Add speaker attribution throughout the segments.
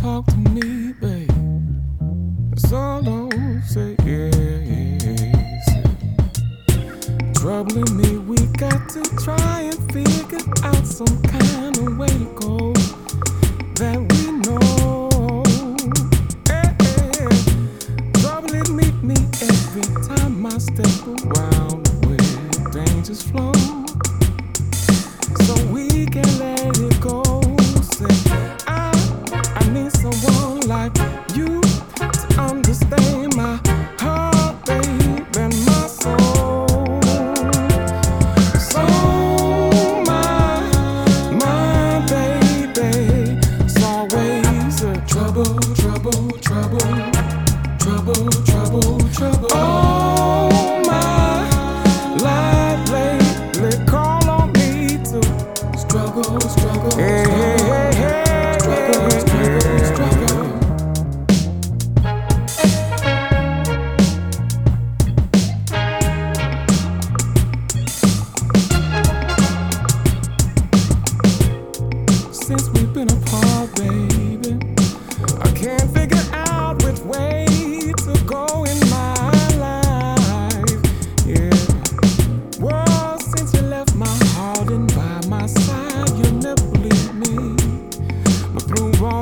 Speaker 1: talk to me, babe. So don't say yes. Troubling me, we got to try and figure out some kind of way to go that we know. Hey, hey. Troubling me, me every time I step around where dangers flow. So we can let it go.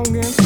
Speaker 1: longest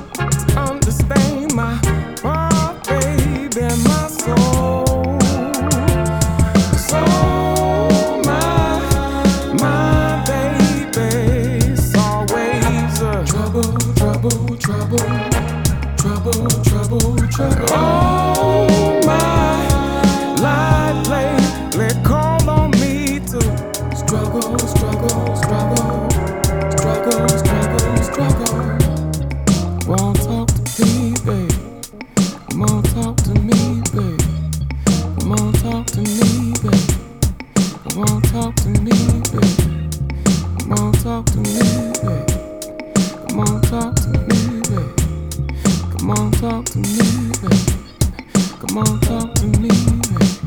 Speaker 1: Come on, talk to me, baby. Come on, talk to me, baby.